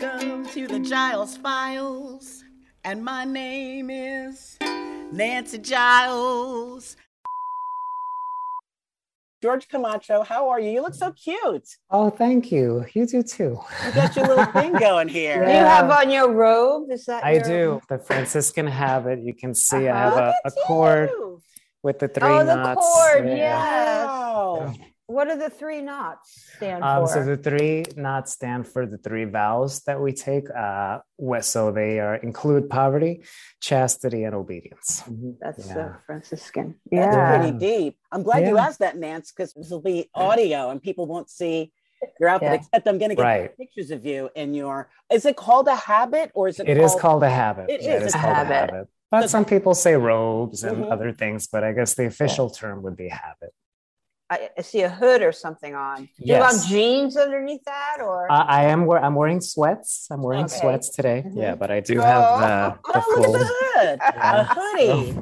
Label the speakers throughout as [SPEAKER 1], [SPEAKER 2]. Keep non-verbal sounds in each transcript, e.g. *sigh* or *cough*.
[SPEAKER 1] Welcome to the Giles Files, and my name is Nancy Giles. George Camacho, how are you? You look so cute.
[SPEAKER 2] Oh, thank you. You do too.
[SPEAKER 1] You got your little thing *laughs* going here.
[SPEAKER 3] Do you have on your robe? Is that
[SPEAKER 2] I
[SPEAKER 3] your...
[SPEAKER 2] do. The Franciscan habit. You can see I
[SPEAKER 3] Uh-huh.
[SPEAKER 2] have a, a cord
[SPEAKER 1] you.
[SPEAKER 2] with the three
[SPEAKER 3] Oh, the
[SPEAKER 2] knots.
[SPEAKER 3] cord,
[SPEAKER 2] Yeah.
[SPEAKER 3] yes.
[SPEAKER 1] Wow.
[SPEAKER 3] What do the three knots stand
[SPEAKER 2] Um,
[SPEAKER 3] for?
[SPEAKER 2] so the three knots stand for the three vows that we take. Uh, so they are include poverty, chastity, and obedience.
[SPEAKER 3] That's
[SPEAKER 2] Yeah.
[SPEAKER 3] uh, Franciscan.
[SPEAKER 1] That's
[SPEAKER 3] Yeah.
[SPEAKER 1] pretty deep. I'm glad you asked that, Nance, because this will be audio and people won't see your outfit,
[SPEAKER 3] Yeah.
[SPEAKER 1] except I'm going to get
[SPEAKER 2] Right.
[SPEAKER 1] pictures of you in your. Is it called a habit or is it?
[SPEAKER 2] It is called a habit.
[SPEAKER 1] It
[SPEAKER 2] Yeah,
[SPEAKER 1] is
[SPEAKER 3] a
[SPEAKER 2] called
[SPEAKER 3] habit.
[SPEAKER 2] But some people say robes and
[SPEAKER 1] Mhm.
[SPEAKER 2] other things, but I guess the official term would be habit.
[SPEAKER 3] I, I see a hood or something on. Do you have
[SPEAKER 2] Yes.
[SPEAKER 3] jeans underneath that, or
[SPEAKER 2] I, I am. wear- I'm wearing sweats. I'm wearing
[SPEAKER 3] Okay.
[SPEAKER 2] sweats today.
[SPEAKER 3] Mhm.
[SPEAKER 2] Yeah, but I do
[SPEAKER 3] Oh.
[SPEAKER 2] have the
[SPEAKER 1] Oh, look
[SPEAKER 2] full.
[SPEAKER 1] at the hood. *laughs* A hoodie.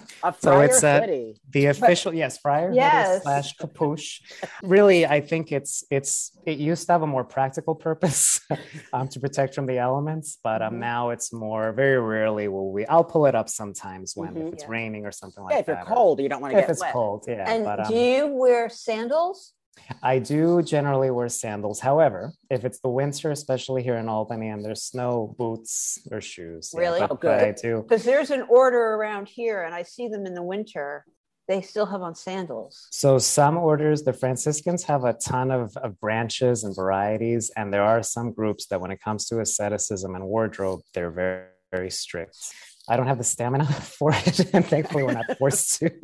[SPEAKER 1] *laughs*
[SPEAKER 2] So it's a-
[SPEAKER 1] hoodie.
[SPEAKER 2] the official yes friar
[SPEAKER 3] Yes.
[SPEAKER 2] slash capuche really i think it's it's it used to have a more practical purpose *laughs* um, to protect from the elements but um
[SPEAKER 1] Mhm.
[SPEAKER 2] now it's more very rarely will we i'll pull it up sometimes when
[SPEAKER 1] Mhm.
[SPEAKER 2] if it's
[SPEAKER 3] Yeah.
[SPEAKER 2] raining or something like
[SPEAKER 1] Yeah, if you're
[SPEAKER 2] that or
[SPEAKER 1] cold, you don't want to get.
[SPEAKER 2] if it's
[SPEAKER 1] wet.
[SPEAKER 2] cold yeah
[SPEAKER 3] and
[SPEAKER 2] but um,
[SPEAKER 3] do you wear sandals?
[SPEAKER 2] I do generally wear sandals however if it's the winter especially here in albany and there's snow boots or shoes
[SPEAKER 3] Really?
[SPEAKER 2] but,
[SPEAKER 1] Oh,
[SPEAKER 2] but i do
[SPEAKER 3] Because there's an order around here, and I see them in the winter. They still have on sandals.
[SPEAKER 2] So some orders, the Franciscans have a ton of, of branches and varieties, and there are some groups that when it comes to asceticism and wardrobe, they're very, very strict. I don't have the stamina *laughs* for it, and thankfully we're not forced to. *laughs*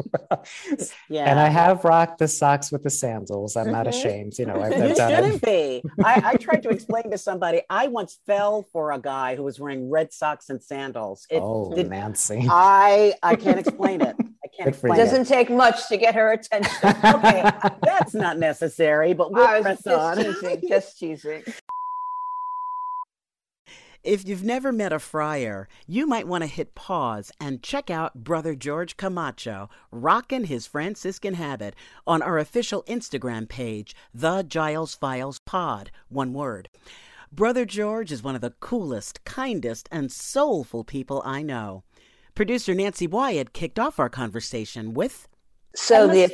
[SPEAKER 1] Yeah. *laughs*
[SPEAKER 2] And I have rocked the socks with the sandals. I'm not
[SPEAKER 1] Mhm.
[SPEAKER 2] ashamed. You know, I've,
[SPEAKER 1] you
[SPEAKER 2] I've done
[SPEAKER 1] shouldn't
[SPEAKER 2] it.
[SPEAKER 1] be. I, I tried to explain to somebody. I once fell for a guy who was wearing red socks and sandals. It
[SPEAKER 2] Oh,
[SPEAKER 1] did-
[SPEAKER 2] Nancy.
[SPEAKER 1] I I can't explain it. I can't explain
[SPEAKER 2] you.
[SPEAKER 1] it.
[SPEAKER 3] Doesn't take much to get her attention.
[SPEAKER 1] Okay, that's not necessary, but we'll
[SPEAKER 3] I was
[SPEAKER 1] press
[SPEAKER 3] just
[SPEAKER 1] on.
[SPEAKER 3] teasing, just teasing.
[SPEAKER 1] If you've never met a friar, you might want to hit pause and check out Brother George Camacho rocking his Franciscan habit on our official Instagram page, The Giles Files Pod, one word. Brother George is one of the coolest, kindest, and soulful people I know. Producer Nancy Wyatt kicked off our conversation with
[SPEAKER 3] So the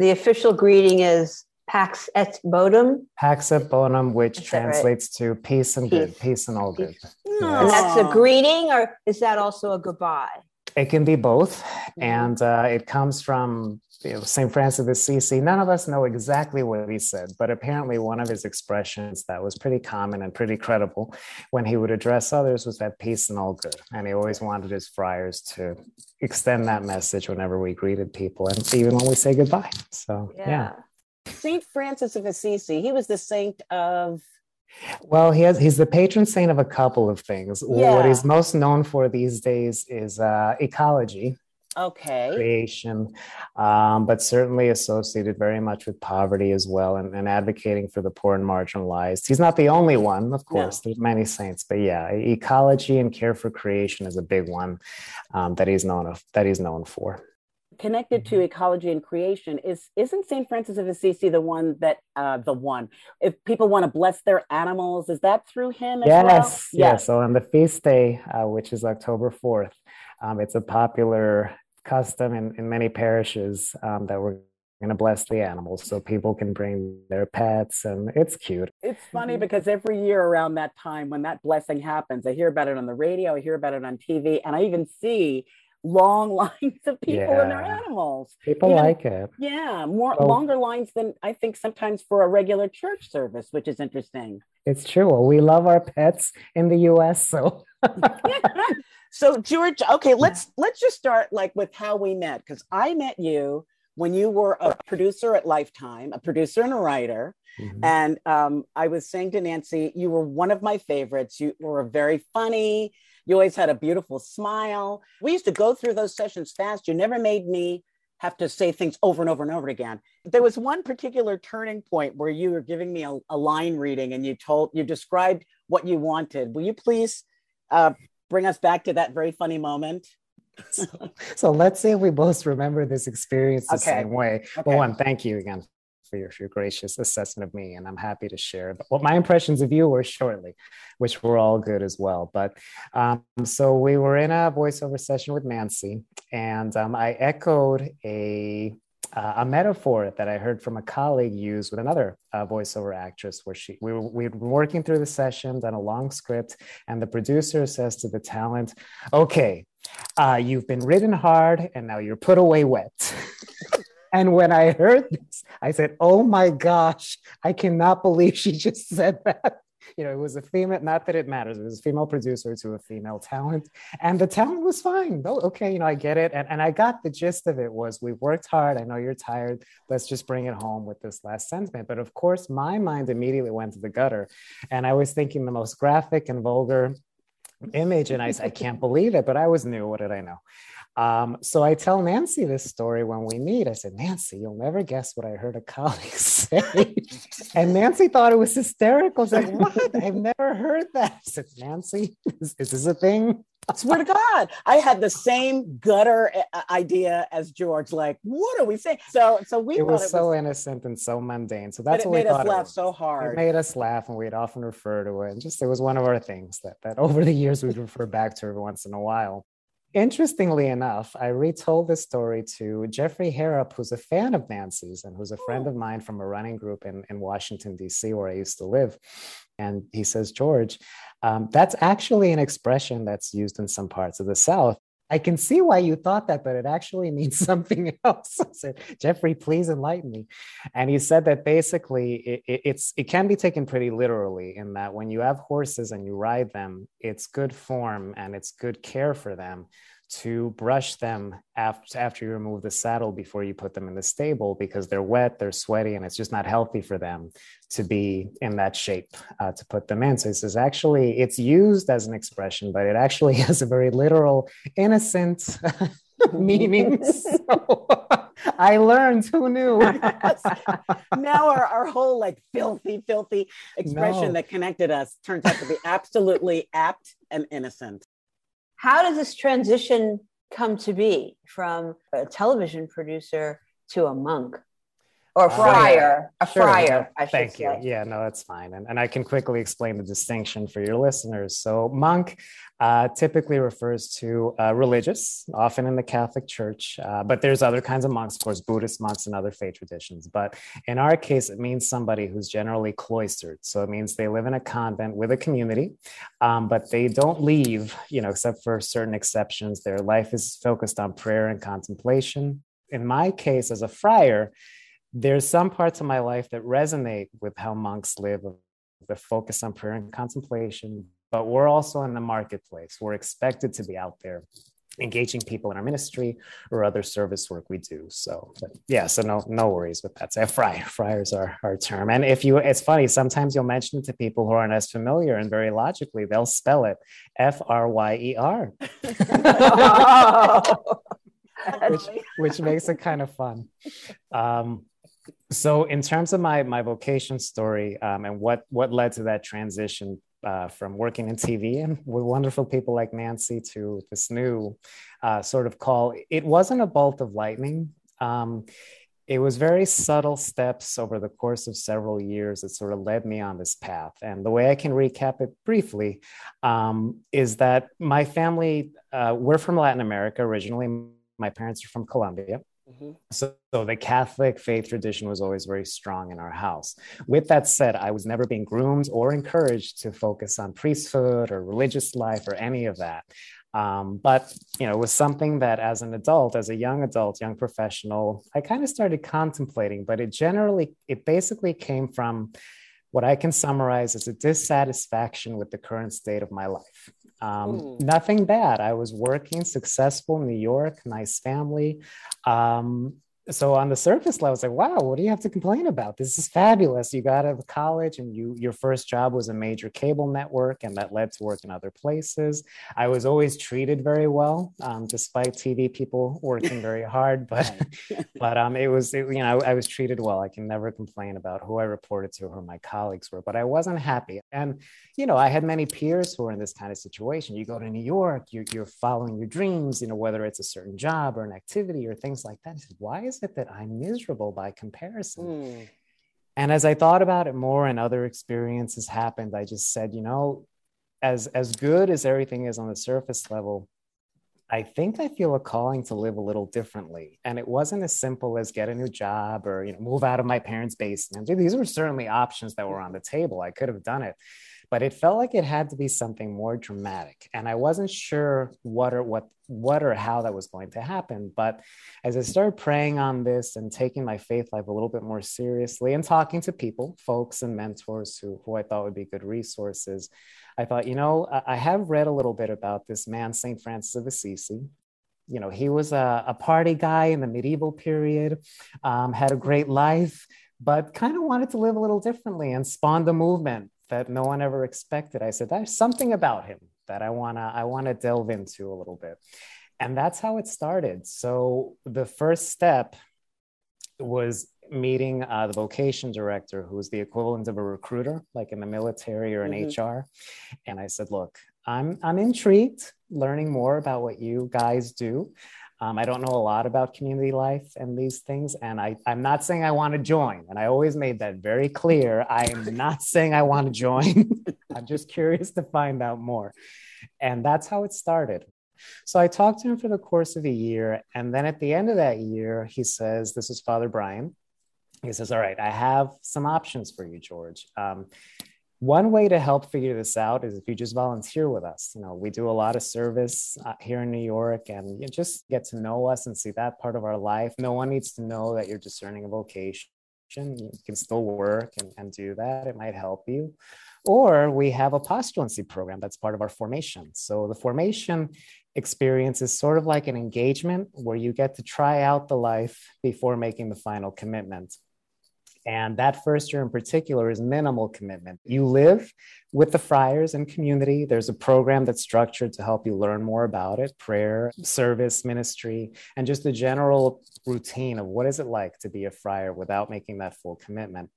[SPEAKER 3] the official greeting is Pax et Bodum,
[SPEAKER 2] Pax et bonum, which
[SPEAKER 3] that right?
[SPEAKER 2] translates to peace and good,
[SPEAKER 3] Peace.
[SPEAKER 2] peace and all good.
[SPEAKER 3] and that's a greeting, or is that also a goodbye?
[SPEAKER 2] It can be both,
[SPEAKER 3] Mm-hmm.
[SPEAKER 2] and uh, it comes from you know, St. Francis of Assisi. None of us know exactly what he said, but apparently one of his expressions that was pretty common and pretty credible when he would address others was that peace and all good. And he always wanted his friars to extend that message whenever we greeted people, and even when we say goodbye. So yeah.
[SPEAKER 1] Saint Francis of Assisi. He was the saint of
[SPEAKER 2] Well, he has he's the patron saint of a couple of things.
[SPEAKER 1] Yeah.
[SPEAKER 2] What he's most known for these days is uh, ecology.
[SPEAKER 1] okay.
[SPEAKER 2] creation, um, but certainly associated very much with poverty as well and, and advocating for the poor and marginalized. He's not the only one, of course, there's many saints, but yeah, ecology and care for creation is a big one um, that he's known of, that he's known for.
[SPEAKER 1] Connected to ecology and creation is isn't Saint Francis of Assisi the one that uh, the one if people want to bless their animals is that through him as well?
[SPEAKER 2] Yes, yes. So on the feast day, uh, which is October 4th, um, it's a popular custom in, in many parishes um, that we're going to bless the animals so people can bring their pets and it's cute.
[SPEAKER 1] It's funny
[SPEAKER 3] Mhm.
[SPEAKER 1] because every year around that time when that blessing happens, I hear about it on the radio, I hear about it on TV, and I even see long *laughs* lines of people and their animals.
[SPEAKER 2] People
[SPEAKER 1] Even-
[SPEAKER 2] like it.
[SPEAKER 1] Yeah, more longer lines than I think sometimes for a regular church service, which is interesting.
[SPEAKER 2] It's true. Well, we love our pets in the US, so *laughs*
[SPEAKER 1] so George, okay, let's let's just start like with how we met because I met you when you were a producer at Lifetime, a producer and a writer.
[SPEAKER 2] Mhm.
[SPEAKER 1] And um, I was saying to Nancy, you were one of my favorites. You were very funny. You always had a beautiful smile. We used to go through those sessions fast. You never made me have to say things over and over and over again. There was one particular turning point where you were giving me a, a line reading and you told, you described what you wanted. Will you please uh, bring us back to that very funny moment?
[SPEAKER 2] so, so let's say we both remember this experience the
[SPEAKER 1] Okay.
[SPEAKER 2] same way.
[SPEAKER 1] Okay.
[SPEAKER 2] Well, one, thank you again for your, for your gracious assessment of me. And I'm happy to share what my impressions of you were shortly, which were all good as well. But um, so we were in a voiceover session with Nancy, and um, I echoed a uh, a metaphor that I heard from a colleague use with another uh, voiceover actress, where she we were, we were working through the session, done a long script, and the producer says to the talent, "Okay, uh, you've been ridden hard, and now you're put away wet." *laughs* and when I heard this, I said, "Oh my gosh, I cannot believe she just *laughs* said that." you know, it was a female, not that it matters, it was a female producer to a female talent. And the talent was fine. Oh, okay, you know, I get it. And, and I got the gist of it was we worked hard. I know you're tired. Let's just bring it home with this last sentiment. But of course, my mind immediately went to the gutter. And I was thinking the most graphic and vulgar image. And I, said, I can't believe it, but I was new. What did I know? Um, so I tell Nancy this story when we meet. I said, Nancy, you'll never guess what I heard a *laughs* colleague say. and Nancy thought it was hysterical. She's like, what? I've never heard that. I said, Nancy, is, is this a thing?
[SPEAKER 1] I swear to God, I had the same gutter uh, idea as George. Like, what are we saying? So, so we.
[SPEAKER 2] It was it so was, innocent and so mundane. So that's
[SPEAKER 1] what
[SPEAKER 2] we
[SPEAKER 1] made
[SPEAKER 2] us
[SPEAKER 1] laugh so hard.
[SPEAKER 2] It made us laugh, and we'd often refer to it. And just it was one of our things that that over the years we'd refer back to every once in a while. Interestingly enough, I retold this story to Jeffrey Harrop, who's a fan of Nancy's and who's a friend of mine from a running group in, in Washington, D.C., where I used to live. And he says, George, um, that's actually an expression that's used in some parts of the South. I can see why you thought that, but it actually means *laughs* something else. I said, Jeffrey, please enlighten me. And he said that basically it, it, it's it can be taken pretty literally in that when you have horses and you ride them, it's good form and it's good care for them to brush them after, after you remove the saddle before you put them in the stable because they're wet, they're sweaty, and it's just not healthy for them to be in that shape uh, to put them in. So it says actually it's used as an expression, but it actually *laughs* has a very literal, innocent *laughs* meaning. *laughs* So, I learned. Who knew?
[SPEAKER 1] now our, our whole like filthy, filthy expression no. that connected us turns out to be absolutely apt and innocent.
[SPEAKER 3] How does this transition come to be from a television producer to a monk? Or friar, uh, a sure. friar. I
[SPEAKER 2] Thank you.
[SPEAKER 3] Say.
[SPEAKER 2] Yeah, no, that's fine. And, and I can quickly explain the distinction for your listeners. So, monk uh, typically refers to uh, religious, often in the Catholic Church, uh, but there's other kinds of monks, of course, Buddhist monks and other faith traditions. But in our case, it means somebody who's generally cloistered. So it means they live in a convent with a community, um, but they don't leave, you know, except for certain exceptions. Their life is focused on prayer and contemplation. In my case, as a friar, there's some parts of my life that resonate with how monks live, the focus on prayer and contemplation, but we're also in the marketplace. We're expected to be out there engaging people in our ministry or other service work we do. So, yeah, so no, no worries with that. So friar, friars are our term. And if you, it's funny, sometimes you'll mention it to people who aren't as familiar and very logically, they'll spell it F R Y E R. *laughs* *laughs* which, which makes it kind of fun. Um, so in terms of my my vocation story um, and what what led to that transition uh, from working in TV and with wonderful people like Nancy to this new uh, sort of call, it wasn't a bolt of lightning. Um, it was very subtle steps over the course of several years that sort of led me on this path. And the way I can recap it briefly um, is that my family, uh, we're from Latin America originally. My parents are from Colombia. Mm-hmm. So, so, the Catholic faith tradition was always very strong in our house. With that said, I was never being groomed or encouraged to focus on priesthood or religious life or any of that. Um, but you know, it was something that as an adult, as a young adult, young professional, I kind of started contemplating. But it generally, it basically came from what I can summarize as a dissatisfaction with the current state of my life. Um, nothing bad. I was working, successful, in New York, nice family. Um, so on the surface level, it's like, wow, what do you have to complain about? This is fabulous. You got out of college and you your first job was a major cable network, and that led to work in other places. I was always treated very well, um, despite TV people working very hard. *laughs* But *laughs* but um, it was it, you know I, I, was treated well. I can never complain about who I reported to, who my colleagues were. But I wasn't happy, and you know I had many peers who were in this kind of situation. You go to New York, you're, you're following your dreams. You know whether it's a certain job or an activity or things like that. Why is is it that I'm miserable by comparison? Mm. And as I thought about it more and other experiences happened, I just said, you know, as as good as everything is on the surface level, I think I feel a calling to live a little differently. And it wasn't as simple as get a new job or you know move out of my parents' basement. These were certainly options that were on the table. I could have done it. But it felt like it had to be something more dramatic. And I wasn't sure what or what what or how that was going to happen. But as I started praying on this and taking my faith life a little bit more seriously and talking to people, folks and mentors who, who I thought would be good resources, I thought, you know, I have read a little bit about this man, St. Francis of Assisi. You know, he was a, a party guy in the medieval period, um, had a great life, but kind of wanted to live a little differently and spawned a movement that no one ever expected. I said, there's something about him that I wanna I wanna delve into a little bit, and that's how it started. So the first step was meeting uh, the vocation director, who was the equivalent of a recruiter, like in the military or in mm-hmm. HR. And I said, "Look, I'm I'm intrigued, learning more about what you guys do. Um, I don't know a lot about community life and these things, and I, I'm not saying I want to join. And I always made that very clear. I am *laughs* not saying I want to join. *laughs* I'm just curious to find out more. And that's how it started. So I talked to him for the course of a year. And then at the end of that year, he says, This is Father Brian. He says, All right, I have some options for you, George. Um, one way to help figure this out is if you just volunteer with us. You know, we do a lot of service uh, here in New York and you just get to know us and see that part of our life. No one needs to know that you're discerning a vocation. You can still work and, and do that. It might help you. Or we have a postulancy program that's part of our formation. So the formation experience is sort of like an engagement where you get to try out the life before making the final commitment. And that first year in particular is minimal commitment. You live with the friars and community. There's a program that's structured to help you learn more about it prayer, service, ministry, and just the general routine of what is it like to be a friar without making that full commitment.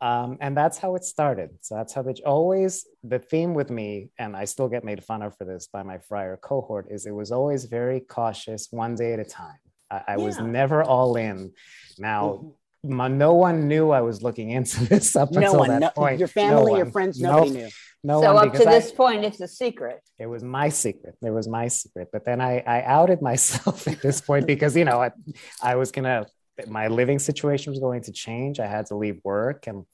[SPEAKER 2] Um, and that's how it started. So that's how they always, the theme with me, and I still get made fun of for this by my friar cohort, is it was always very cautious, one day at a time. I, I yeah. was never all in. Now, my, no one knew I was looking into *laughs* this up no until one, that no, point.
[SPEAKER 1] Your family, no your friends, nobody nope, knew.
[SPEAKER 3] No so up to this I, point, it's a secret.
[SPEAKER 2] It was my secret. It was my secret. But then I, I outed myself *laughs* at this point because you know I, I was gonna my living situation was going to change. I had to leave work, and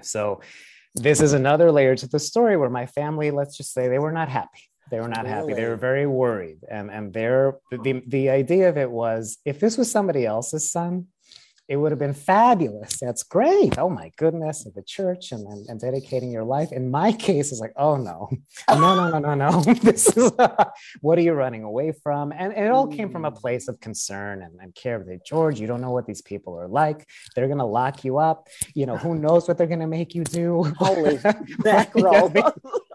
[SPEAKER 2] so this is another layer to the story where my family, let's just say, they were not happy. They were not really? happy. They were very worried, and and their the the idea of it was if this was somebody else's son, it would have been fabulous. That's great. Oh my goodness, at the church and, and, and, dedicating your life. In my case, it's like, oh no, *laughs* no, no, no, no, no. *laughs* this is uh, *laughs* what are you running away from? And, and, it all came from a mm. place of concern and, and care. That George, you don't know what these people are like. They're gonna lock you up. You know, who *sighs* knows what they're gonna make you do?
[SPEAKER 1] Holy mackerel.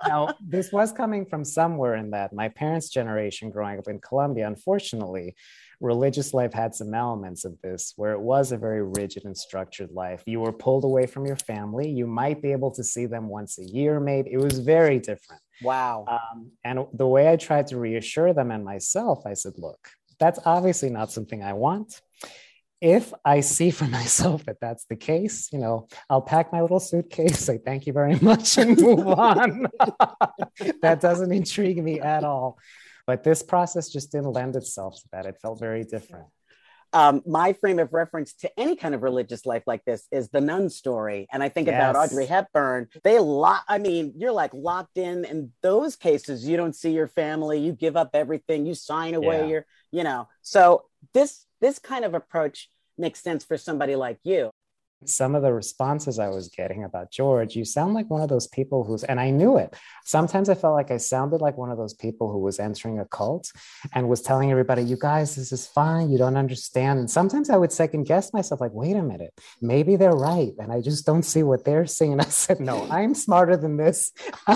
[SPEAKER 2] now, this was coming from somewhere in that my parents' generation growing up in Colombia, unfortunately religious life had some elements of this where it was a very rigid and structured life. You were pulled away from your family. You might be able to see them once a year, maybe. It was very different.
[SPEAKER 1] Wow.
[SPEAKER 2] Um, and the way I tried to reassure them and myself, I said, look, that's obviously not something I want. If I see for *laughs* myself that that's the case, you know, I'll pack my little suitcase, say thank you very *laughs* much, and move on. *laughs* that doesn't intrigue me at all. But this process just didn't lend itself to that. It felt very different.
[SPEAKER 1] Um, my frame of reference to any kind of religious life like this is the nun story. And I think yes. about Audrey Hepburn. They lock, I mean, you're like locked in. In those cases, you don't see your family, you give up everything, you sign away yeah. your, you know. So this this kind of approach makes sense for somebody like you
[SPEAKER 2] some of the responses I was getting about George, you sound like one of those people who's, and I knew it. Sometimes I felt like I sounded like one of those people who was entering a cult and was telling everybody, you guys, this is fine. You don't understand. And sometimes I would second guess myself, like, wait a minute, maybe they're right. And I just don't see what they're seeing. *laughs* I said, no, I'm smarter than this. *laughs*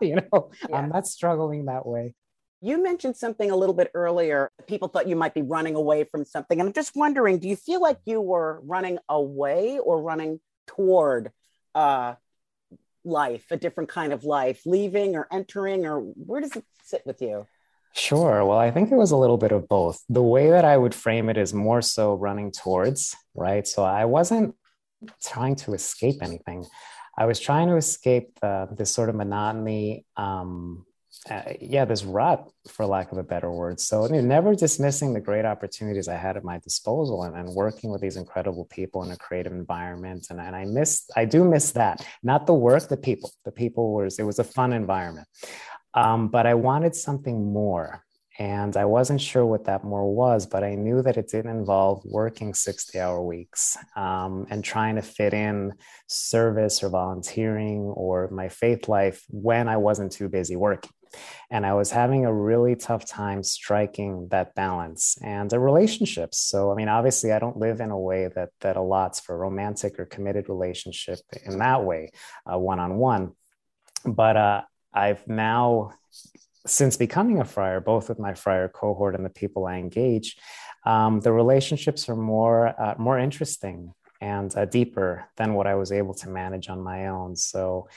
[SPEAKER 2] you know, yeah. I'm not struggling that way.
[SPEAKER 1] You mentioned something a little bit earlier. People thought you might be running away from something. And I'm just wondering do you feel like you were running away or running toward uh, life, a different kind of life, leaving or entering, or where does it sit with you?
[SPEAKER 2] Sure. Well, I think it was a little bit of both. The way that I would frame it is more so running towards, right? So I wasn't trying to escape anything. I was trying to escape the, this sort of monotony, um, uh, yeah, this rut, for lack of a better word. So, you know, never dismissing the great opportunities I had at my disposal and, and working with these incredible people in a creative environment. And, and I miss, I do miss that. Not the work, the people. The people was, it was a fun environment. Um, but I wanted something more. And I wasn't sure what that more was, but I knew that it didn't involve working 60 hour weeks um, and trying to fit in service or volunteering or my faith life when I wasn't too busy working. And I was having a really tough time striking that balance and the relationships. So, I mean, obviously, I don't live in a way that that allots for a romantic or committed relationship in that way, one on one. But uh, I've now since becoming a friar, both with my friar cohort and the people I engage, um, the relationships are more uh, more interesting and uh, deeper than what I was able to manage on my own. So,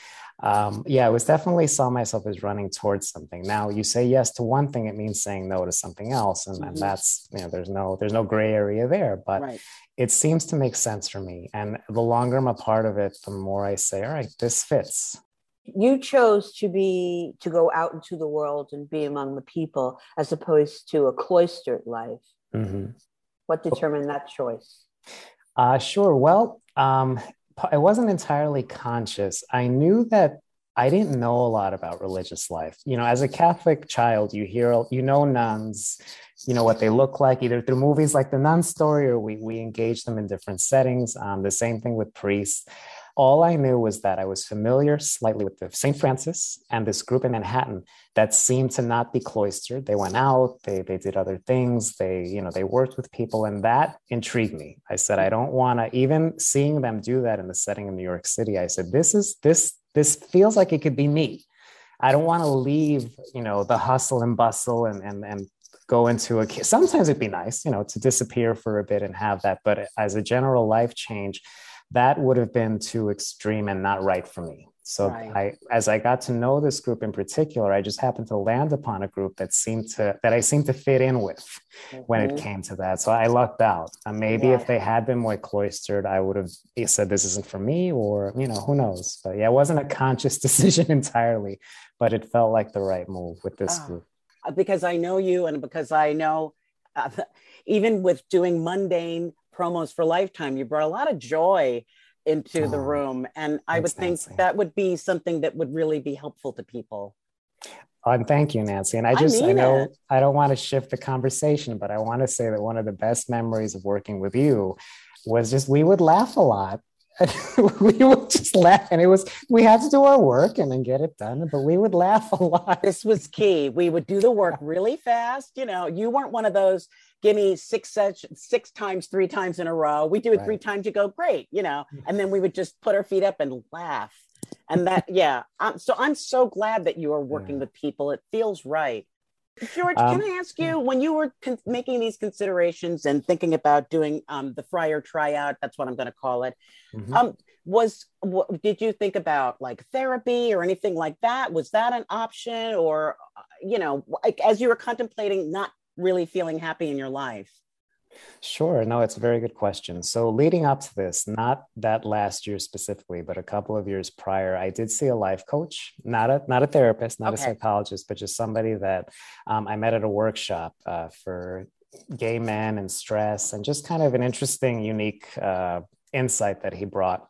[SPEAKER 2] um, yeah, I was definitely saw myself as running towards something. Now, you say yes to one thing, it means saying no to something else, and, mm-hmm. and that's you know there's no there's no gray area there, but. Right. It seems to make sense for me. And the longer I'm a part of it, the more I say, all right, this fits
[SPEAKER 3] you chose to be to go out into the world and be among the people as opposed to a cloistered life mm-hmm. what determined that choice
[SPEAKER 2] uh, sure well um, i wasn't entirely conscious. I knew that i didn't know a lot about religious life. You know as a catholic child you hear you know nuns you know what they look like either through movies like the nun story or we, we engage them in different settings. Um, the same thing with priests all I knew was that I was familiar slightly with the St. Francis and this group in Manhattan that seemed to not be cloistered. They went out, they, they did other things, they, you know, they worked with people, and that intrigued me. I said, I don't want to, even seeing them do that in the setting in New York City, I said, this is this, this feels like it could be me. I don't want to leave, you know, the hustle and bustle and and and go into a sometimes it'd be nice you know to disappear for a bit and have that but as a general life change that would have been too extreme and not right for me. So right. I, as I got to know this group in particular, I just happened to land upon a group that seemed to that I seemed to fit in with mm-hmm. when it mm-hmm. came to that. So I lucked out. Uh, maybe yeah. if they had been more cloistered, I would have said this isn't for me, or you know, who knows. But yeah, it wasn't a conscious *laughs* decision entirely, but it felt like the right move with this uh, group.
[SPEAKER 1] Because I know you, and because I know, uh, *laughs* even with doing mundane promos for Lifetime. You brought a lot of joy into oh, the room. And I would think that would be something that would really be helpful to people.
[SPEAKER 2] And thank you, Nancy. And I just, I, I know it. I don't want to shift the conversation, but I want to say that one of the best memories of working with you was just we would laugh a lot. *laughs* we would just laugh and it was we had to do our work and then get it done but we would laugh a lot
[SPEAKER 1] this was key we would do the work *laughs* really fast you know you weren't one of those give me six such six times, three times in a row. We do it right. three times, you go, great, you know, and then we would just put our feet up and laugh. And that, *laughs* yeah. Um, so I'm so glad that you are working yeah. with people. It feels right. George, um, can I ask you, when you were con- making these considerations and thinking about doing um, the Friar tryout, that's what I'm going to call it, mm-hmm. um, was what, did you think about like therapy or anything like that? Was that an option, or uh, you know, like, as you were contemplating not really feeling happy in your life?
[SPEAKER 2] Sure. No, it's a very good question. So, leading up to this, not that last year specifically, but a couple of years prior, I did see a life coach, not a not a therapist, not okay. a psychologist, but just somebody that um, I met at a workshop uh, for gay men and stress, and just kind of an interesting, unique uh, insight that he brought.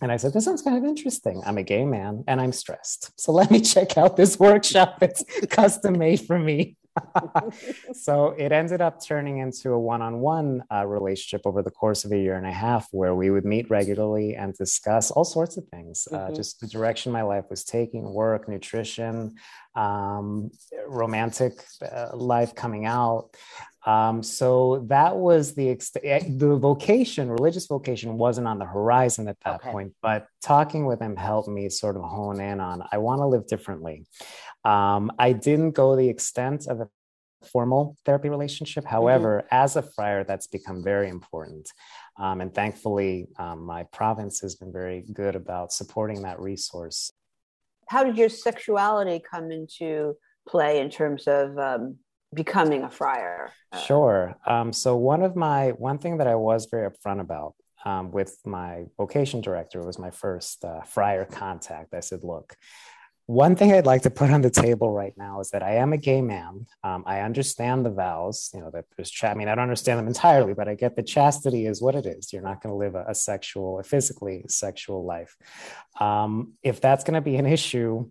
[SPEAKER 2] And I said, This sounds kind of interesting. I'm a gay man and I'm stressed. So let me *laughs* check out this workshop that's custom made for me. *laughs* so it ended up turning into a one-on-one uh, relationship over the course of a year and a half where we would meet regularly and discuss all sorts of things uh, mm-hmm. uh, just the direction my life was taking work nutrition um, romantic uh, life coming out um, so that was the ex- eh, the vocation religious vocation wasn't on the horizon at that okay. point but talking with him helped me sort of hone in on i want to live differently um, I didn't go the extent of a formal therapy relationship. Mm-hmm. However, mm-hmm. as a friar, that's become very important. Um, and thankfully, um, my province has been very good about supporting that resource.
[SPEAKER 3] How did your sexuality come into play in terms of um, becoming a friar?
[SPEAKER 2] Sure. Um, so one of my one thing that I was very upfront about um, with my vocation director. Was my first uh, friar contact. I said, look, one thing I'd like to put on the table right now is that I am a gay man. Um, I understand the vows, you know, that there's, ch- I mean, I don't understand them entirely, but I get that chastity is what it is. You're not going to live a, a, sexual, a physically sexual life. Um, if that's going to be an issue,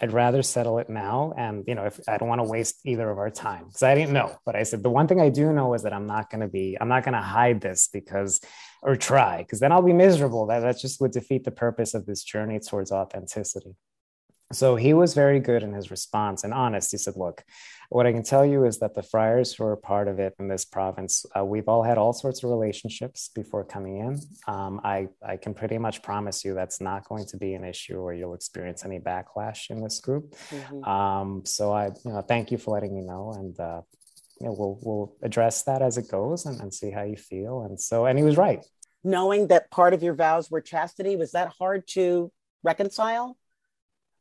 [SPEAKER 2] I'd rather settle it now. And, you know, if I don't want to waste either of our time because I didn't know, but I said, the one thing I do know is that I'm not going to be, I'm not going to hide this because, or try, because then I'll be miserable. That, that just would defeat the purpose of this journey towards authenticity. So he was very good in his response and honest. He said, Look, what I can tell you is that the friars who are part of it in this province, uh, we've all had all sorts of relationships before coming in. Um, I, I can pretty much promise you that's not going to be an issue or you'll experience any backlash in this group. Mm-hmm. Um, so I you know, thank you for letting me know. And uh, you know, we'll, we'll address that as it goes and, and see how you feel. And so, and he was right.
[SPEAKER 1] Knowing that part of your vows were chastity, was that hard to reconcile?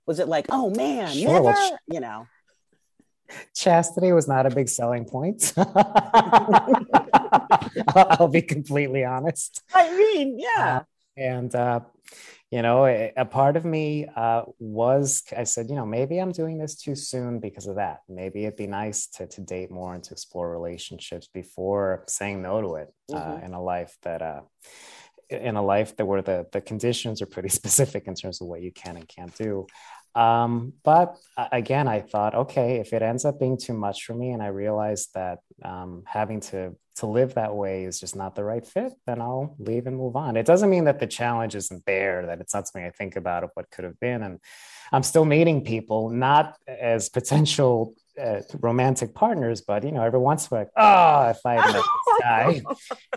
[SPEAKER 1] Was it like, oh man, sure, never, well, you know?
[SPEAKER 2] Chastity was not a big selling point. *laughs* I'll be completely honest.
[SPEAKER 1] I mean, yeah. Uh,
[SPEAKER 2] and, uh, you know, a, a, part of me uh, was, I said, you know, maybe I'm doing this too soon because of that. Maybe it'd be nice to, to date more and to explore relationships before saying no to it uh, mm-hmm. in a life that, uh, in a life that where the, the conditions are pretty *laughs* specific in terms of what you can and can't do. Um, but uh, again, I thought, okay, if it ends up being too much for me, and I realized that um, having to to live that way is just not the right fit, then I'll leave and move on. It doesn't mean that the challenge isn't there, that it's not something I think about of what could have been. And I'm still meeting people, not as potential uh, romantic partners, but you know, every once in a while, oh, if I met this *laughs* guy,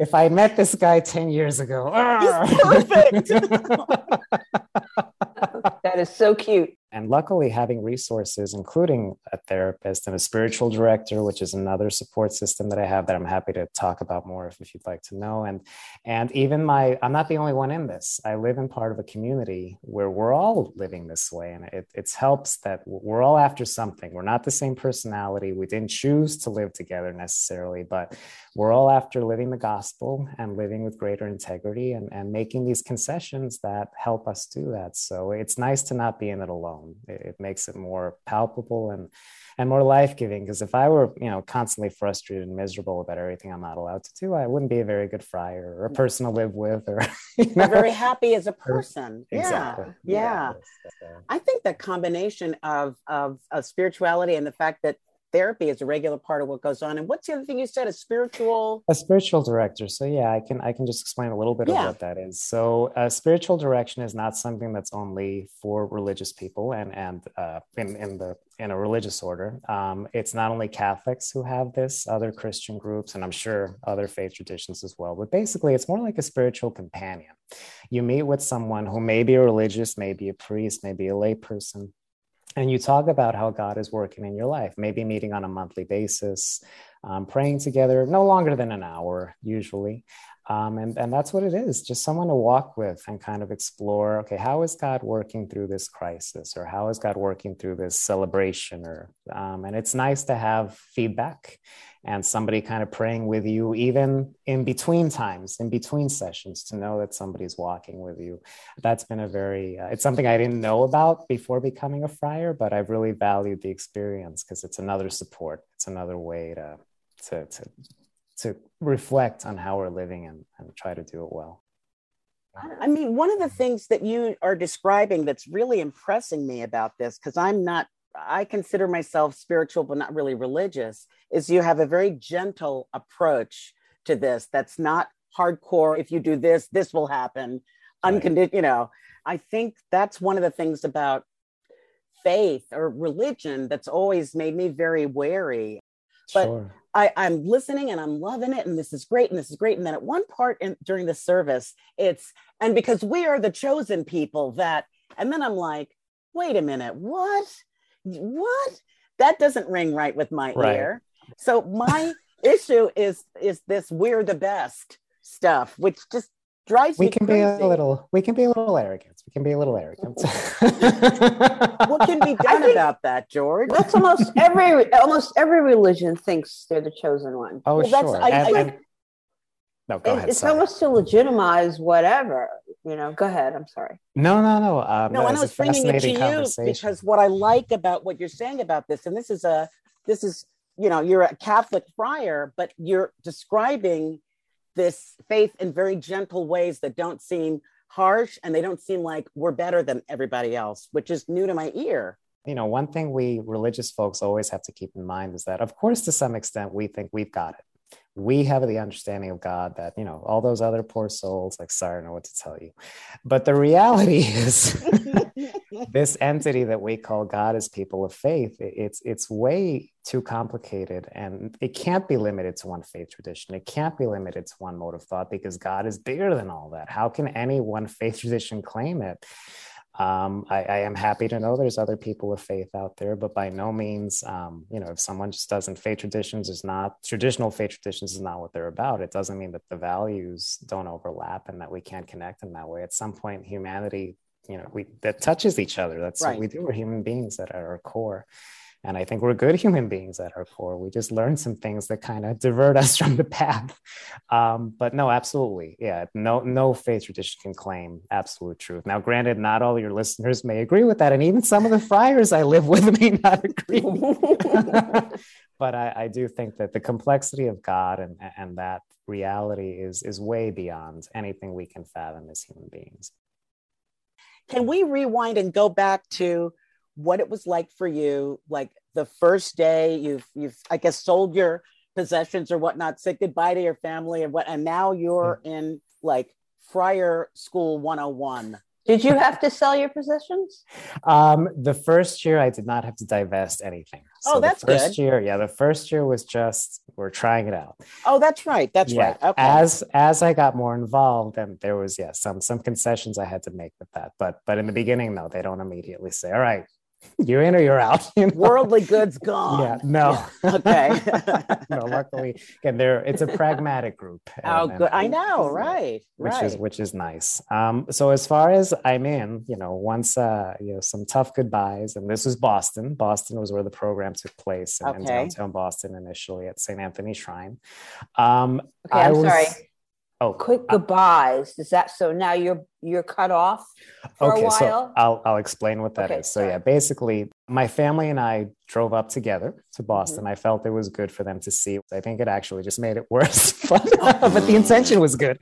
[SPEAKER 2] if I met this guy 10 years ago, oh. perfect. *laughs*
[SPEAKER 3] that is so cute.
[SPEAKER 2] And luckily, having resources, including a therapist and a spiritual director, which is another support system that I have that I'm happy to talk about more if, if you'd like to know. And and even my, I'm not the only one in this. I live in part of a community where we're all living this way, and it it helps that we're all after something. We're not the same personality. We didn't choose to live together necessarily, but we're all after living the gospel and living with greater integrity and, and making these concessions that help us do that. So it's nice to not be in it alone. Um, it, it makes it more palpable and and more life-giving because if i were you know constantly frustrated and miserable about everything i'm not allowed to do i wouldn't be a very good friar or a mm. person to live with or *laughs*
[SPEAKER 1] you know? very happy as a *laughs* person exactly. yeah yeah, yeah. i think the combination of, of of spirituality and the fact that therapy is a regular part of what goes on. And what's the other thing you said? A spiritual
[SPEAKER 2] a spiritual director. So yeah, I can I can just explain a little bit yeah. of what that is. So a spiritual direction is not something that's only for religious people and and uh, in in the in a religious order. Um, it's not only Catholics who have this, other Christian groups, and I'm sure other faith traditions as well. But basically, it's more like a spiritual companion. You meet with someone who may be a religious, maybe a priest, maybe a layperson, and you talk about how God is working in your life, maybe meeting on a monthly basis, um, praying together, no longer than an hour usually. Um, and, and that's what it is just someone to walk with and kind of explore okay, how is God working through this crisis or how is God working through this celebration? Or, um, and it's nice to have feedback and somebody kind of praying with you, even in between times, in between sessions, to know that somebody's walking with you. That's been a very, uh, it's something I didn't know about before becoming a friar, but I've really valued the experience because it's another support. It's another way to, to, to, to reflect on how we're living and, and try to do it well.
[SPEAKER 1] I mean, one of the things that you are describing that's really impressing me about this, because I'm not I consider myself spiritual, but not really religious, is you have a very gentle approach to this that's not hardcore. If you do this, this will happen. Unconditional, you know, I think that's one of the things about faith or religion that's always made me very wary. But sure. I, I'm listening and I'm loving it, and this is great, and this is great. And then at one part in, during the service, it's and because we are the chosen people that, and then I'm like, wait a minute, what? what? That doesn't ring right with my right. ear. So my issue is is this we're the best stuff, which just drives
[SPEAKER 2] we
[SPEAKER 1] me
[SPEAKER 2] can
[SPEAKER 1] crazy.
[SPEAKER 2] be a little we can be a little arrogant we can be a little arrogant
[SPEAKER 1] what *laughs* can be done about that george
[SPEAKER 3] that's almost every almost every religion thinks they're the chosen one
[SPEAKER 2] oh well, sure I,
[SPEAKER 1] I,
[SPEAKER 2] and, no, go
[SPEAKER 3] it,
[SPEAKER 2] ahead.
[SPEAKER 3] It's
[SPEAKER 2] sorry.
[SPEAKER 3] almost to legitimize whatever. You know, go ahead. I'm sorry.
[SPEAKER 2] No, no, no. Um,
[SPEAKER 1] no, and I was bringing it to you because what I like about what you're saying about this, and this is a, this is, you know, you're a Catholic friar, but you're describing this faith in very gentle ways that don't seem harsh and they don't seem like we're better than everybody else, which is new to my ear.
[SPEAKER 2] you know, one thing we religious folks always have to keep in mind is that, of course, to some extent, we think we've got it. We have the understanding of God that, you know, all those other poor souls, like, sorry, I don't know what to tell you. But the reality *laughs* is, *laughs* this entity that we call God as people of faith, it's, it's way too complicated and it can't be limited to one faith tradition. It can't be limited to one mode of thought because God is bigger than all that. How can any one faith *laughs* tradition claim it? Um, I, I, am happy to know there's other people of faith out there, but by no means, um, you know, if someone just doesn't faith traditions is not traditional faith traditions is not what they're about. It doesn't mean that the values don't overlap and that we can't connect in that way. At some point, humanity, you know, we that touches each other. That's right. what we do. We're human beings that at our core. And I think we're good human beings at our core. We just learn some things that kind of divert us *laughs* from the path. Um, but no, absolutely. Yeah. No, no faith tradition can claim absolute truth. Now, granted, not all your listeners may agree with that. And even some of the friars I live with *laughs* may not agree. *laughs* but I, I, do think that the complexity of God and, and that reality is, is way beyond anything we can fathom as human beings.
[SPEAKER 1] Can we rewind and go back to what it was like for you, like the first day you've you've I guess sold your possessions or whatnot, said goodbye to your family and what, and now you're mm-hmm. in like Friar School 101.
[SPEAKER 3] Did you have to sell your possessions?
[SPEAKER 2] Um, the first year, I did not have to divest anything.
[SPEAKER 1] So oh, that's
[SPEAKER 2] the first
[SPEAKER 1] good.
[SPEAKER 2] year, yeah, the first year was just we're trying it out.
[SPEAKER 1] Oh, that's right. That's yeah. right. Okay.
[SPEAKER 2] As as I got more involved, and there was yeah some some concessions I had to make with that. But but in the beginning, no, they don't immediately say, "All right, *laughs* you're in or you're out. *laughs* You
[SPEAKER 1] know? Worldly goods *laughs* gone.
[SPEAKER 2] Yeah, no.
[SPEAKER 1] Yeah. Okay.
[SPEAKER 2] no, luckily, again, there it's a pragmatic group.
[SPEAKER 1] And, oh, good. I know, right?
[SPEAKER 2] Which
[SPEAKER 1] right.
[SPEAKER 2] is which is nice. Um, so as far as I'm in, you know, once uh, you know, some tough goodbyes, and this was Boston. Boston was where the program took place in, okay. in downtown Boston initially at St. Anthony Shrine. Um,
[SPEAKER 3] okay, I'm
[SPEAKER 2] was,
[SPEAKER 3] sorry. Oh, quick uh, goodbyes. Is that so? Now you're you're cut off for
[SPEAKER 2] okay,
[SPEAKER 3] a while.
[SPEAKER 2] So I'll I'll explain what that
[SPEAKER 3] okay,
[SPEAKER 2] is. So
[SPEAKER 3] sorry.
[SPEAKER 2] yeah, basically, my family and I drove up together to Boston. Mm-hmm. I felt it was good for them to see. I think it actually just made it *laughs* worse, but, but the intention was good.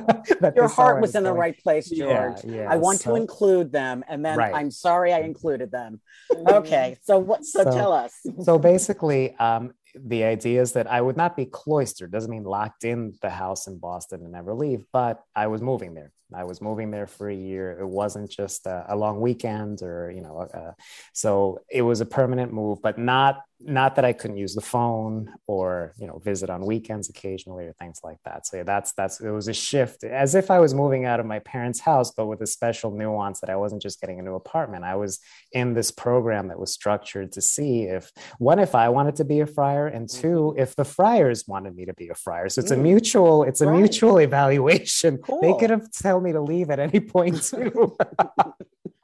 [SPEAKER 2] *laughs*
[SPEAKER 1] Your heart was in the right place, George.
[SPEAKER 2] Yeah, yeah,
[SPEAKER 1] I want
[SPEAKER 2] so,
[SPEAKER 1] to include them, and then
[SPEAKER 2] right.
[SPEAKER 1] I'm sorry I included them. okay, so what? So, so tell us.
[SPEAKER 2] So basically, um, the idea is that I would not be cloistered, doesn't mean locked in the house in Boston and never leave, but I was moving there. I was moving there for a year. It wasn't just a, a long weekend or, you know, uh, so it was a permanent move, but not not that I couldn't use the phone or you know visit on weekends occasionally or things like that. So yeah, that's that's it was a shift, as if I was moving out of my parents' house, but with a special nuance that I wasn't just getting a new apartment. I was in this program that was structured to see if one, if I wanted to be a friar, and mm-hmm. two, if the friars wanted me to be a friar. So it's a mm. mutual, it's a right. mutual evaluation. Cool. They could have told me to leave at any point *laughs* too.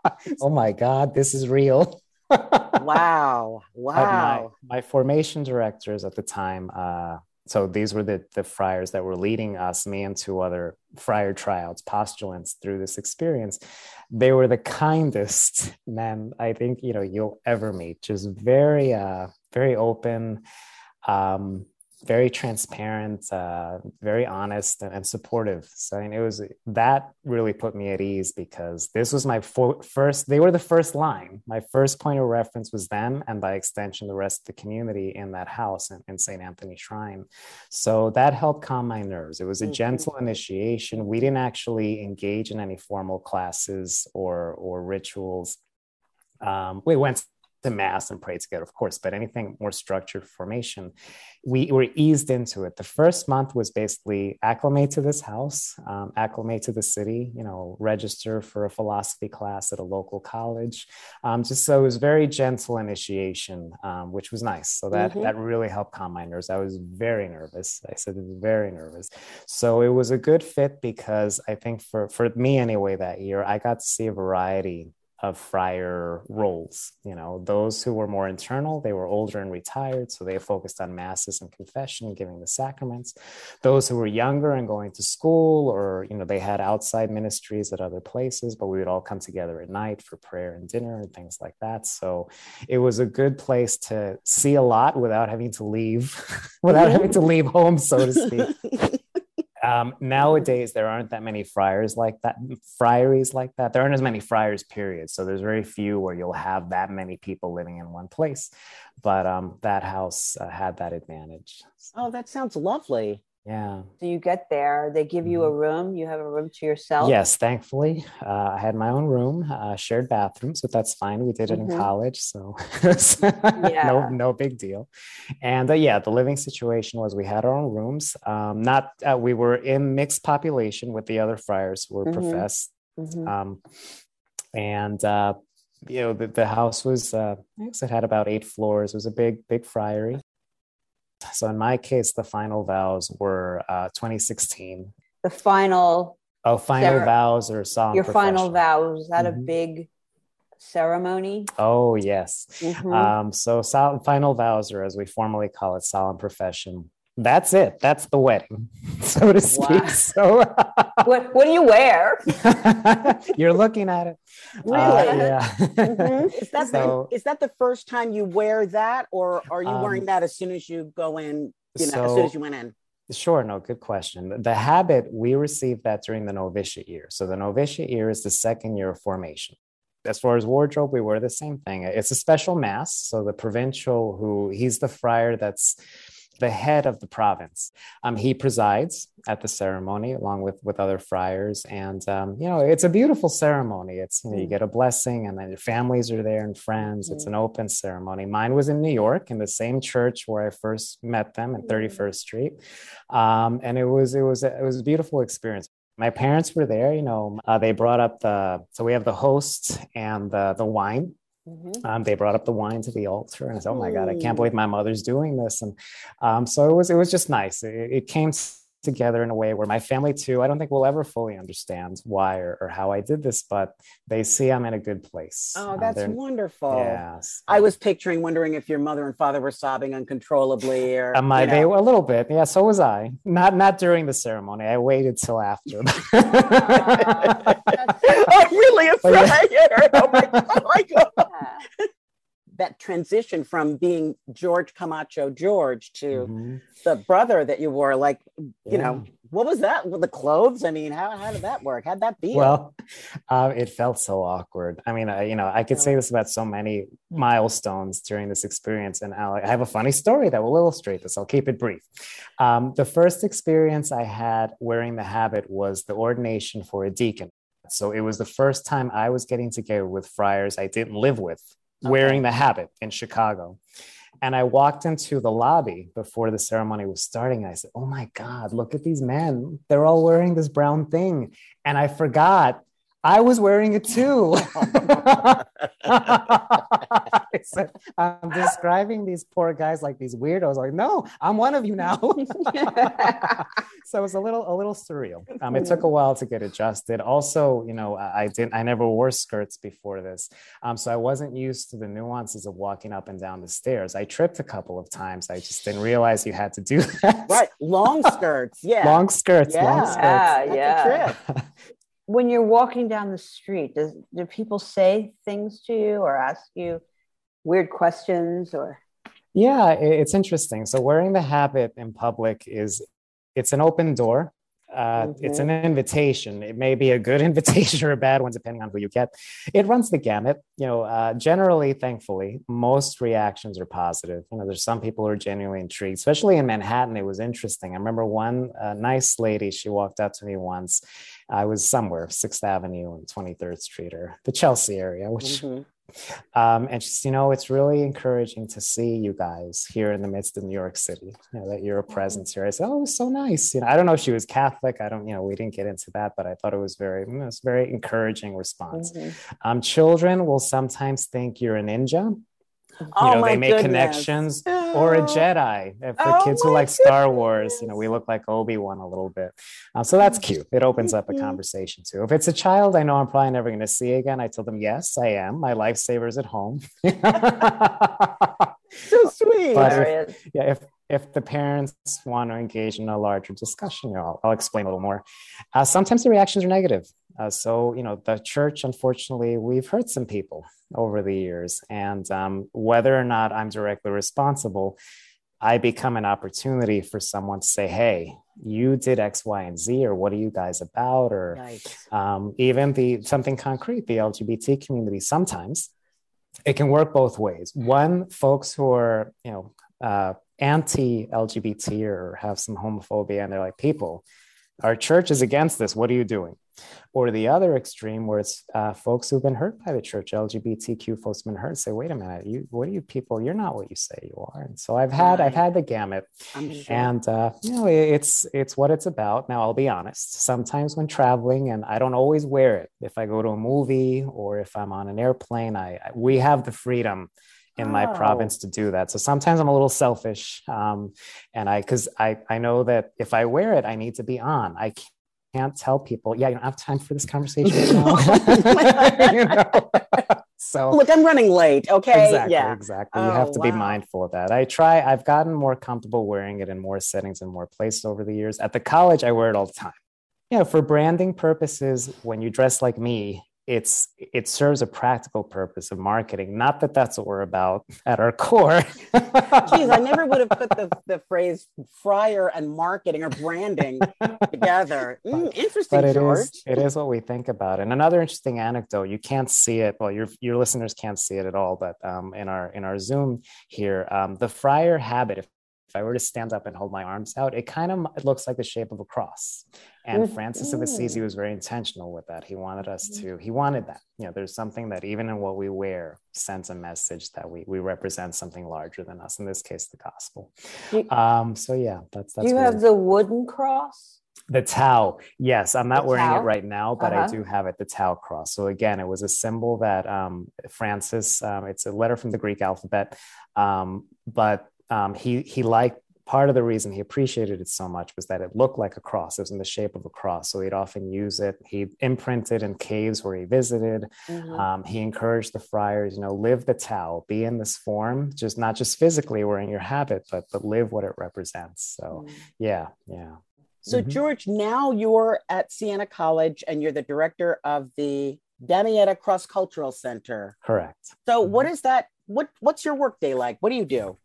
[SPEAKER 2] *laughs* oh my God, this is real *laughs*
[SPEAKER 1] wow. Wow.
[SPEAKER 2] My, my, formation directors at the time, uh, so these were the, the friars that were leading us, me and two other friar tryouts, postulants through this experience. They were the kindest *laughs* men I think, you know, you'll ever meet. Just very, uh, very open. Um, very transparent, uh, very honest, and, and, supportive. So I mean, it was that really put me at ease because this was my fo- first. They were the first line. My first point of reference was them, and by extension, the rest of the community in that house in, in St. Anthony Shrine. So that helped calm my nerves. It was a mm-hmm. gentle initiation. We didn't actually engage in any formal classes or or rituals. Um, we went to mass and pray together, of course, but anything more structured formation, we were eased into it. The first month was basically acclimate to this house, um, acclimate to the city, you know, register for a philosophy class at a local college. Um, just so it was very gentle initiation, um, which was nice. So that mm-hmm. that really helped calm my nerves. I was very nervous. I said very nervous. So it was a good fit because I think for for me anyway that year, I got to see a variety of friar roles. You know, those who were more internal, they were older and retired, so they focused on masses and confession giving the sacraments. Those who were younger and going to school, or you know, they had outside ministries at other places, but we would all come together at night for prayer and dinner and things like that. So it was a good place to see a lot without having to leave, *laughs* without having to leave home, so to speak. *laughs* Um, nowadays, there aren't that many friars like that, friaries like that. There aren't as many friars, period. So there's very few where you'll have that many people living in one place. But um, that house uh, had that advantage.
[SPEAKER 1] Oh, that sounds lovely.
[SPEAKER 2] Yeah.
[SPEAKER 3] So you get there, they give you a mm-hmm. room. You have a room to yourself.
[SPEAKER 2] Yes, thankfully, uh, I had my own room, uh, shared bathrooms, but that's fine. We did it mm-hmm. in college, so *laughs* yeah. no, no big deal. And uh, yeah, the living situation was we had our own rooms. Um, not uh, we were in mixed population with the other friars who were mm-hmm. professed, mm-hmm. um, and uh, you know the, the house was uh, I guess it had about eight floors. It was a big, big friary. So in my case, the final vows were uh, 2016.
[SPEAKER 3] The final.
[SPEAKER 2] Oh, final vows or song.
[SPEAKER 3] Your final vows. Is that mm-hmm. a big ceremony?
[SPEAKER 2] Oh yes. Mm-hmm. Um, so sol- final vows, or as we formally call it, solemn profession. That's it. That's the wedding, so to speak. Wow. So,
[SPEAKER 3] what what do you wear? *laughs*
[SPEAKER 2] You're looking at it. *laughs*
[SPEAKER 1] Really? Uh, yeah. Mm-hmm. *laughs* Is that so, the, is that the first time you wear that, or are you um, wearing that as soon as you go in? You know, so, as soon as you went in.
[SPEAKER 2] Sure, no, good question. The habit, we received that during the novitiate year. So the novitiate year is the second year of formation. As far as wardrobe, we wear the same thing. It's a special mass. So the provincial, who he's the friar that's the head of the province. Um, he presides at the ceremony along with with other friars, and um, you know it's a beautiful ceremony. It's you, know, you mm. get a blessing, and then your families are there and friends. It's mm. an open ceremony. Mine was in New York in the same church where I first met them at Thirty First Street, um, and it was it was a, it was a beautiful experience my parents were there you know uh, they brought up the so we have the host and the the wine Mm-hmm. Um, they brought up the wine to the altar, and I said, "Oh my God, I can't believe my mother's doing this." And um, so it was it was just nice. It, it, came together in a way where my family too. I don't think will ever fully understand why or, or how I did this, but they see I'm in a good place.
[SPEAKER 1] Oh, uh, that's uh, wonderful. Yes, I was picturing, wondering if your mother and father were sobbing uncontrollably, or *laughs*
[SPEAKER 2] am I? They a little bit. Yeah, so was I. Not not during the ceremony. I waited till after. *laughs* *laughs*
[SPEAKER 1] I'm really afraid. Yeah. Oh my, oh my god that transition from being George Camacho George to mm-hmm. the brother that you wore, like, you yeah. know, what was that with the clothes? I mean, how, how did that work? How'd that be?
[SPEAKER 2] Well, um, it felt so awkward. I mean, I, you know, I could say this about so many milestones during this experience. And I'll, I have a funny story that will illustrate this. I'll keep it brief. Um, the first experience I had wearing the habit was the ordination for a deacon. So it was the first time I was getting together with friars I didn't live with okay. wearing the habit in Chicago. And I walked into the lobby before the ceremony was starting. I said, Oh my God, look at these men. They're all wearing this brown thing. And I forgot I was wearing it too. *laughs* *laughs* *laughs* I said, I'm describing these poor guys like these weirdos. Like, no, I'm one of you now. *laughs* so it was a little, a little surreal. Um, it took a while to get adjusted. Also, you know, I didn't, I never wore skirts before this, um, so I wasn't used to the nuances of walking up and down the stairs. I tripped a couple of times. I just didn't realize you had to do *laughs* that.
[SPEAKER 1] Right, long skirts. Yeah,
[SPEAKER 2] long skirts. Yeah, long skirts.
[SPEAKER 3] yeah. yeah when you're walking down the street, does do people say things to you or ask you weird questions or?
[SPEAKER 2] Yeah, it's interesting. So wearing the habit in public is it's an open door. Uh, mm-hmm. It's an invitation. It may be a good *laughs* invitation or a bad one, depending on who you get. It runs the gamut. You know, uh, generally, thankfully, most reactions are positive. You know, there's some people who are genuinely intrigued, especially in Manhattan. It was interesting. I remember one uh, nice lady. She walked up to me once, I was somewhere, Sixth Avenue and 23rd Street or the Chelsea area, which, mm-hmm. um, and she's, you know, it's really encouraging to see you guys here in the midst of New York City, you know, that you're a mm-hmm. presence here. I said, oh, it was so nice. You know, I don't know if she was Catholic. I don't, you know, we didn't get into that, but I thought it was very, it was very encouraging response. Mm-hmm. Um, children will sometimes think you're a ninja. You oh know, they make goodness. connections *laughs* or a Jedi. For oh kids who like goodness. Star Wars, you know, we look like Obi Wan a little bit. Uh, so that's cute. It opens up a mm-hmm. conversation too. If it's a child I know I'm probably never going to see again, I tell them, yes, I am. My lightsaber's at home. *laughs*
[SPEAKER 1] so sweet.
[SPEAKER 2] But if, yeah, if if the parents want to engage in a larger discussion, you know, I'll, I'll explain a little more. Uh, sometimes the reactions are negative. Uh, so, you know, the church, unfortunately, we've hurt some people over the years. And um, whether or not I'm directly responsible, I become an opportunity for someone to say, hey, you did X, Y, and Z, or what are you guys about? Or um, even the something concrete, the LGBT community, sometimes it can work both ways. One, folks who are, you know, uh, anti-LGBT or have some homophobia, and they're like, people, our church is against this. What are you doing? Or the other extreme, where it's uh, folks who've been hurt by the church, LGBTQ folks have been hurt, say, "Wait a minute, you, what are you people? You're not what you say you are." And so I've had, right. I've had the gamut, sure. and uh, you know, it's it's what it's about. Now, I'll be honest. Sometimes when traveling, and I don't always wear it. If I go to a movie or if I'm on an airplane, I, I we have the freedom in oh. my province to do that. So sometimes I'm a little selfish, um, and I because I I know that if I wear it, I need to be on. I can't tell people, yeah, you don't have time for this conversation *laughs* *laughs* you know? *laughs* so
[SPEAKER 1] look, I'm running late. Okay.
[SPEAKER 2] Exactly. Yeah. Exactly. Oh, you have to wow. be mindful of that. I try, I've gotten more comfortable wearing it in more settings and more places over the years. At the college, I wear it all the time. You know, for branding purposes, when you dress like me, it's it serves a practical purpose of marketing. Not that that's what we're about at our core.
[SPEAKER 1] Geez i never would have put the, *laughs* the phrase friar and marketing or branding together. *laughs* Mm, interesting
[SPEAKER 2] but it
[SPEAKER 1] George.
[SPEAKER 2] is, it is what we think about. And another interesting anecdote you can't see it well your your listeners can't see it at all but um, in our in our zoom here um, the friar habit if if I were to stand up and hold my arms out, it kind of it looks like the shape of a cross. And mm-hmm. Francis of Assisi was very intentional with that. He wanted us to, he wanted that. You know, there's something that even in what we wear sends a message that we we represent something larger than us. In this case, the gospel. You, um, so yeah, that's that's.
[SPEAKER 3] You have the wooden cross?
[SPEAKER 2] The Tau, yes, I'm not the wearing it right now, but uh-huh. I do have it. The Tau cross. So again, it was a symbol that um, Francis. Um, it's a letter from the Greek alphabet, um, but um, he he liked part of the reason he appreciated it so much was that it looked like a cross. It was in the shape of a cross, so he'd often use it. He imprinted in caves where he visited. Mm-hmm. Um, he encouraged the friars, you know, live the Tau, be in this form, just not just physically wearing your habit, but but live what it represents. So, mm-hmm. yeah, yeah.
[SPEAKER 1] So, mm-hmm. George, now you're at Siena College and you're the director of the Damietta Cross Cultural Center.
[SPEAKER 2] Correct.
[SPEAKER 1] So, what mm-hmm. is that? What What's your workday like? What do you do?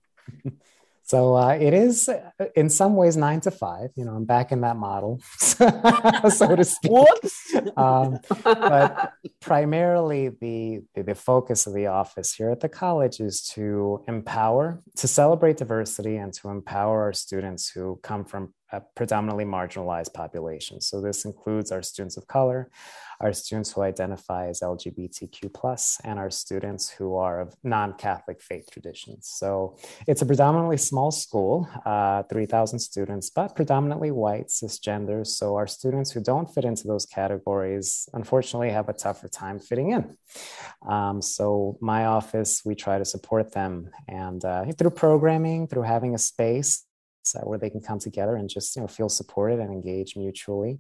[SPEAKER 1] *laughs*
[SPEAKER 2] So uh, it is in some ways nine to five. You know, I'm back in that model, *laughs* so to speak. Whoops. Um, but *laughs* primarily, the, the, the focus of the office here at the college is to empower, to celebrate diversity, and to empower our students who come from a predominantly marginalized population. So this includes our students of color, our students who identify as LGBTQ plus, and our students who are of non-Catholic faith traditions. So it's a predominantly small school, uh, 3,000 students, but predominantly white, cisgender. So our students who don't fit into those categories, unfortunately, have a tougher time fitting in. Um, so my office, we try to support them, and uh, through programming, through having a space uh, where they can come together and just you know feel supported and engage mutually.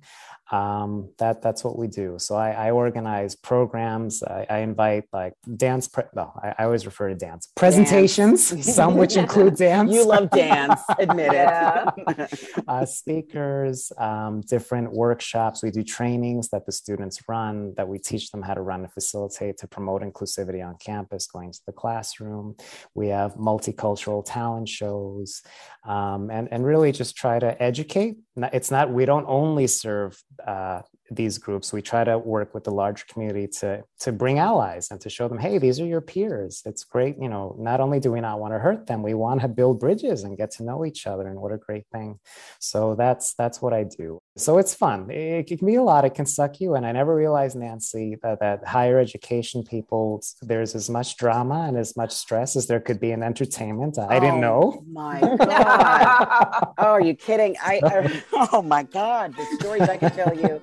[SPEAKER 2] Um, that that's what we do. So I, I organize programs. I, I, invite like dance. Pre- no, I, I, always refer to dance presentations. Dance. *laughs* some which include *laughs* dance.
[SPEAKER 1] You love dance, *laughs* admit
[SPEAKER 2] it. uh, speakers, um, different workshops. We do trainings that the students run that we teach them how to run and facilitate to promote inclusivity on campus, going to the classroom. We have multicultural talent shows. And, and really just try to educate. It's not, we don't only serve uh, these groups, we try to work with the larger community to, to bring allies and to show them, hey, these are your peers. It's great. You know, not only do we not want to hurt them, we want to build bridges and get to know each other. And what a great thing. So that's, that's what I do. So it's fun. It, it can be a lot. It can suck you. And I never realized, Nancy, that, that higher education people, there's as much drama and as much stress as there could be in entertainment. I oh, didn't know.
[SPEAKER 1] My God. *laughs* oh, are you kidding? I, I, *laughs* oh my God, the stories I can tell you.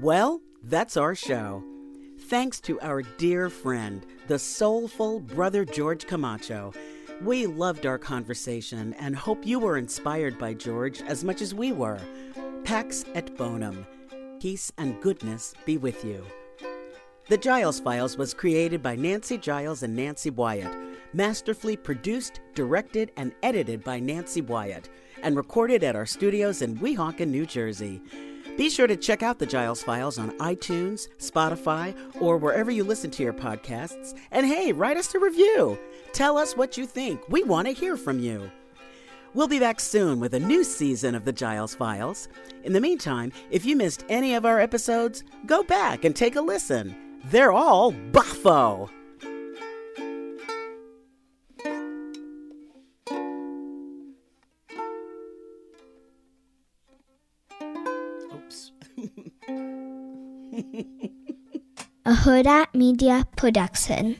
[SPEAKER 1] Well, that's our show. Thanks to our dear friend, the soulful brother George Camacho. We loved our conversation and hope you were inspired by George as much as we were. Pax et bonum. Peace and goodness be with you. The Giles Files was created by Nancy Giles and Nancy Wyatt, masterfully produced, directed, and edited by Nancy Wyatt, and recorded at our studios in Weehawken, New Jersey. Be sure to check out the Giles Files on iTunes, Spotify, or wherever you listen to your podcasts. And hey, write us a review. Tell us what you think. We want to hear from you. We'll be back soon with a new season of the Giles Files. In the meantime, if you missed any of our episodes, go back and take a listen. They're all buffo.
[SPEAKER 4] A Hurrdat Media Production.